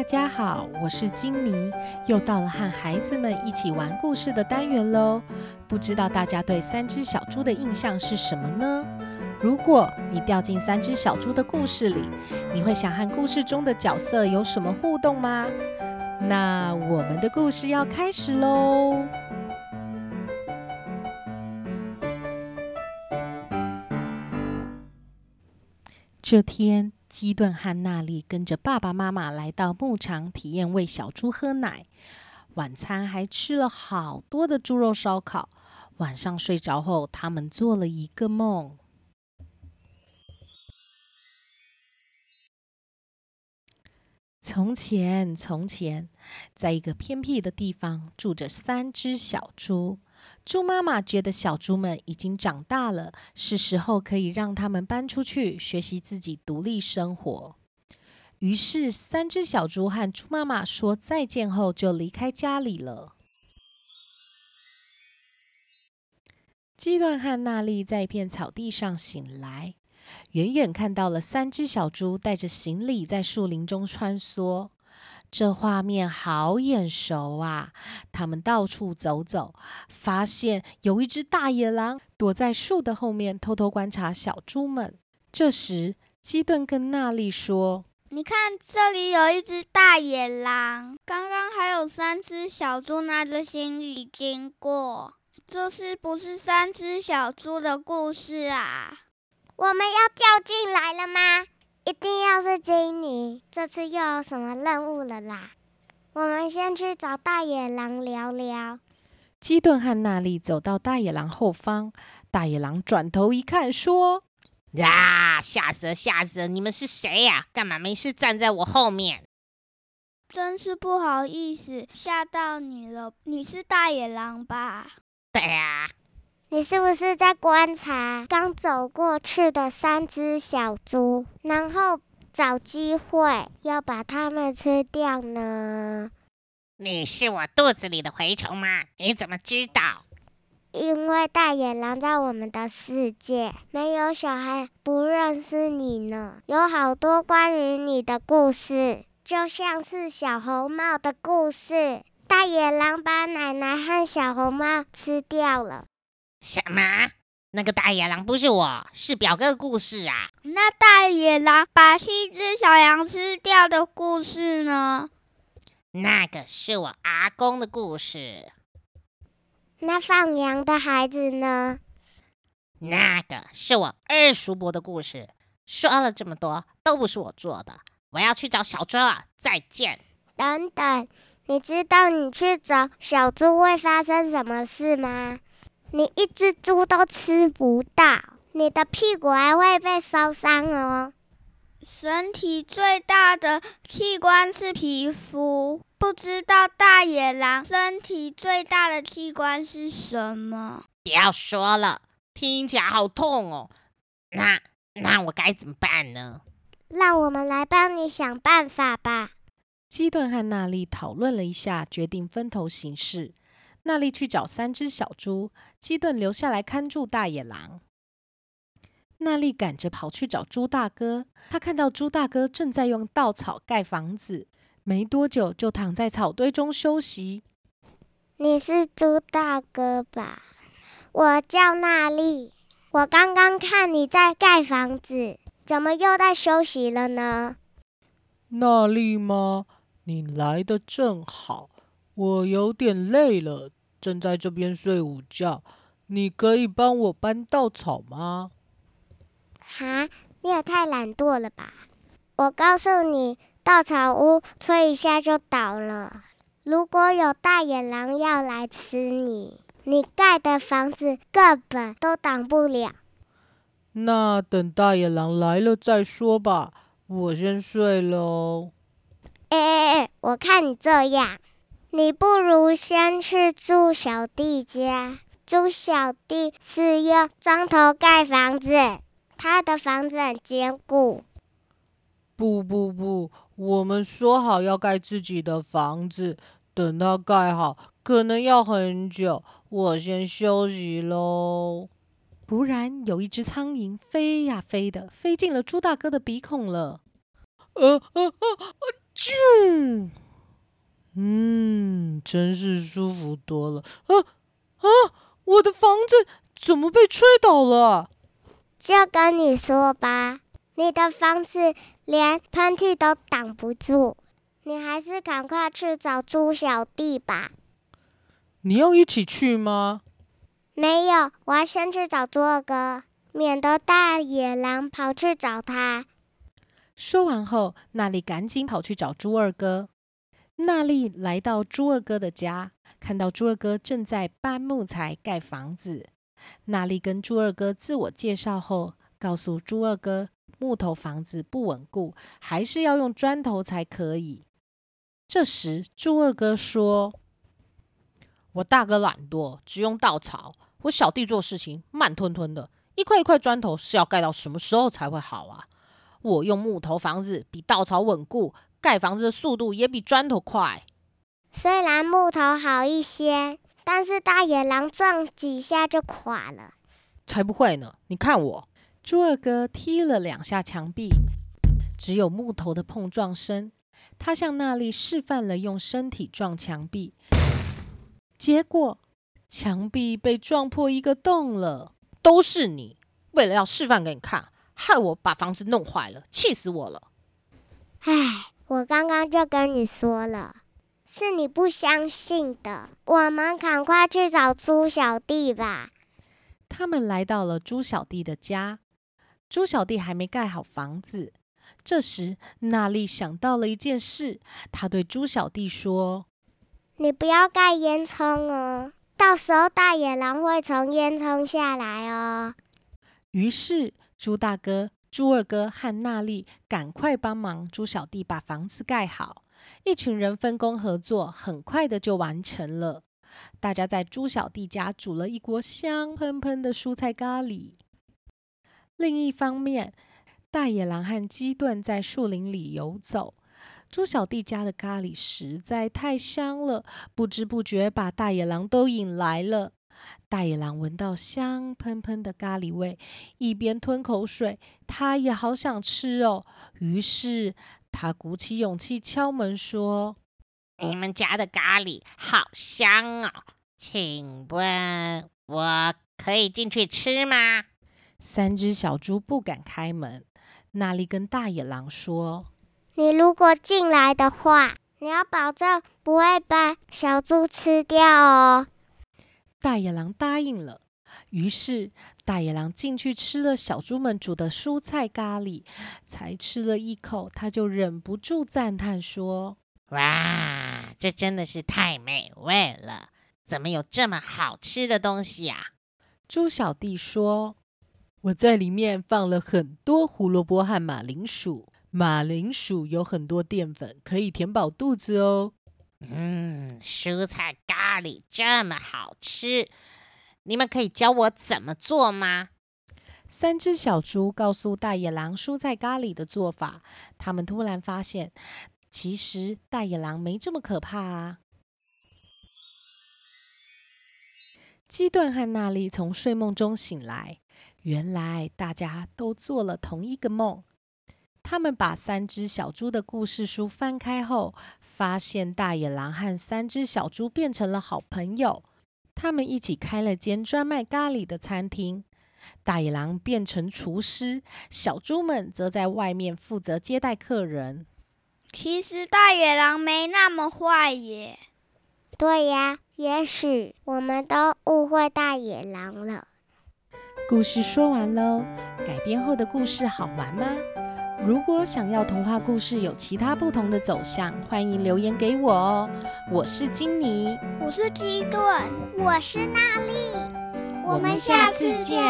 大家好，我是金妮，又到了和孩子们一起玩故事的单元喽。不知道大家对三只小猪的印象是什么呢？如果你掉进三只小猪的故事里，你会想和故事中的角色有什么互动吗？那我们的故事要开始喽。这天。基顿和娜丽跟着爸爸妈妈来到牧场，体验喂小猪喝奶。晚餐还吃了好多的猪肉烧烤。晚上睡着后，他们做了一个梦。从前，从前，在一个偏僻的地方，住着三只小猪。猪妈妈觉得小猪们已经长大了，是时候可以让他们搬出去学习自己独立生活。于是，三只小猪和猪妈妈说再见后，就离开家里了。基顿和娜丽在一片草地上醒来，远远看到了三只小猪带着行李在树林中穿梭。这画面好眼熟啊！他们到处走走，发现有一只大野狼躲在树的后面，偷偷观察小猪们。这时，基顿跟娜丽说：“你看，这里有一只大野狼。刚刚还有三只小猪拿着行李经过，这是不是三只小猪的故事啊？我们要掉进来了吗？”一定要是金妮，这次又有什么任务了啦？我们先去找大野狼聊聊。基顿和娜丽走到大野狼后方，大野狼转头一看，说：“呀，吓死了，吓死了！你们是谁呀？干嘛没事站在我后面？真是不好意思，吓到你了。你是大野狼吧？对呀。”你是不是在观察刚走过去的三只小猪，然后找机会要把它们吃掉呢？你是我肚子里的蛔虫吗？你怎么知道？因为大野狼在我们的世界，没有小孩不认识你呢。有好多关于你的故事，就像是小红帽的故事。大野狼把奶奶和小红帽吃掉了。什么？那个大野狼不是我，是表哥的故事啊。那大野狼把七只小羊吃掉的故事呢？那个是我阿公的故事。那放羊的孩子呢？那个是我二叔伯的故事。说了这么多，都不是我做的。我要去找小猪了，再见。等等，你知道你去找小猪会发生什么事吗？你一只猪都吃不到，你的屁股还会被烧伤哦。身体最大的器官是皮肤，不知道大野狼身体最大的器官是什么？不要说了，听起来好痛哦。那那我该怎么办呢？让我们来帮你想办法吧。基顿和娜丽讨论了一下，决定分头行事。娜丽去找三只小猪，基顿留下来看住大野狼。娜丽赶着跑去找猪大哥，他看到猪大哥正在用稻草盖房子，没多久就躺在草堆中休息。你是猪大哥吧？我叫娜丽，我刚刚看你在盖房子，怎么又在休息了呢？娜丽吗？你来的正好。我有点累了，正在这边睡午觉。你可以帮我搬稻草吗？哈，你也太懒惰了吧！我告诉你，稻草屋吹一下就倒了。如果有大野狼要来吃你，你盖的房子根本都挡不了。那等大野狼来了再说吧。我先睡喽。哎哎哎，我看你这样。你不如先去住小弟家。猪小弟是用砖头盖房子，他的房子很坚固。不不不，我们说好要盖自己的房子，等他盖好可能要很久。我先休息喽。突然，有一只苍蝇飞呀飞的，飞进了猪大哥的鼻孔了。呃呃呃，啾！真是舒服多了。啊啊！我的房子怎么被吹倒了？就跟你说吧，你的房子连喷嚏都挡不住，你还是赶快去找猪小弟吧。你要一起去吗？没有，我要先去找猪二哥，免得大野狼跑去找他。说完后，那里赶紧跑去找猪二哥。娜丽来到猪二哥的家，看到猪二哥正在搬木材盖房子。娜丽跟猪二哥自我介绍后，告诉猪二哥，木头房子不稳固，还是要用砖头才可以。这时，猪二哥说：“我大哥懒惰，只用稻草；我小弟做事情慢吞吞的，一块一块砖头是要盖到什么时候才会好啊？我用木头房子比稻草稳固。”盖房子的速度也比砖头快。虽然木头好一些，但是大野狼撞几下就垮了。才不会呢！你看我，猪二哥踢了两下墙壁，只有木头的碰撞声。他向娜丽示范了用身体撞墙壁，结果墙壁被撞破一个洞了。都是你，为了要示范给你看，害我把房子弄坏了，气死我了！唉。我刚刚就跟你说了，是你不相信的。我们赶快去找猪小弟吧。他们来到了猪小弟的家，猪小弟还没盖好房子。这时，娜丽想到了一件事，她对猪小弟说：“你不要盖烟囱哦，到时候大野狼会从烟囱下来哦。”于是，猪大哥。猪二哥和娜丽赶快帮忙猪小弟把房子盖好，一群人分工合作，很快的就完成了。大家在猪小弟家煮了一锅香喷喷的蔬菜咖喱。另一方面，大野狼和鸡顿在树林里游走，猪小弟家的咖喱实在太香了，不知不觉把大野狼都引来了。大野狼闻到香喷喷的咖喱味，一边吞口水，他也好想吃哦。于是他鼓起勇气敲门说：“你们家的咖喱好香哦，请问我可以进去吃吗？”三只小猪不敢开门。娜丽跟大野狼说：“你如果进来的话，你要保证不会把小猪吃掉哦。”大野狼答应了，于是大野狼进去吃了小猪们煮的蔬菜咖喱，才吃了一口，他就忍不住赞叹说：“哇，这真的是太美味了！怎么有这么好吃的东西呀？”猪小弟说：“我在里面放了很多胡萝卜和马铃薯，马铃薯有很多淀粉，可以填饱肚子哦。”嗯，蔬菜咖喱这么好吃，你们可以教我怎么做吗？三只小猪告诉大野狼蔬菜咖喱的做法。他们突然发现，其实大野狼没这么可怕啊！基顿和娜丽从睡梦中醒来，原来大家都做了同一个梦。他们把三只小猪的故事书翻开后，发现大野狼和三只小猪变成了好朋友。他们一起开了间专卖咖喱的餐厅。大野狼变成厨师，小猪们则在外面负责接待客人。其实大野狼没那么坏耶。对呀，也许我们都误会大野狼了。故事说完喽，改编后的故事好玩吗？如果想要童话故事有其他不同的走向，欢迎留言给我哦。我是金妮，我是基顿，我是娜丽，我们下次见。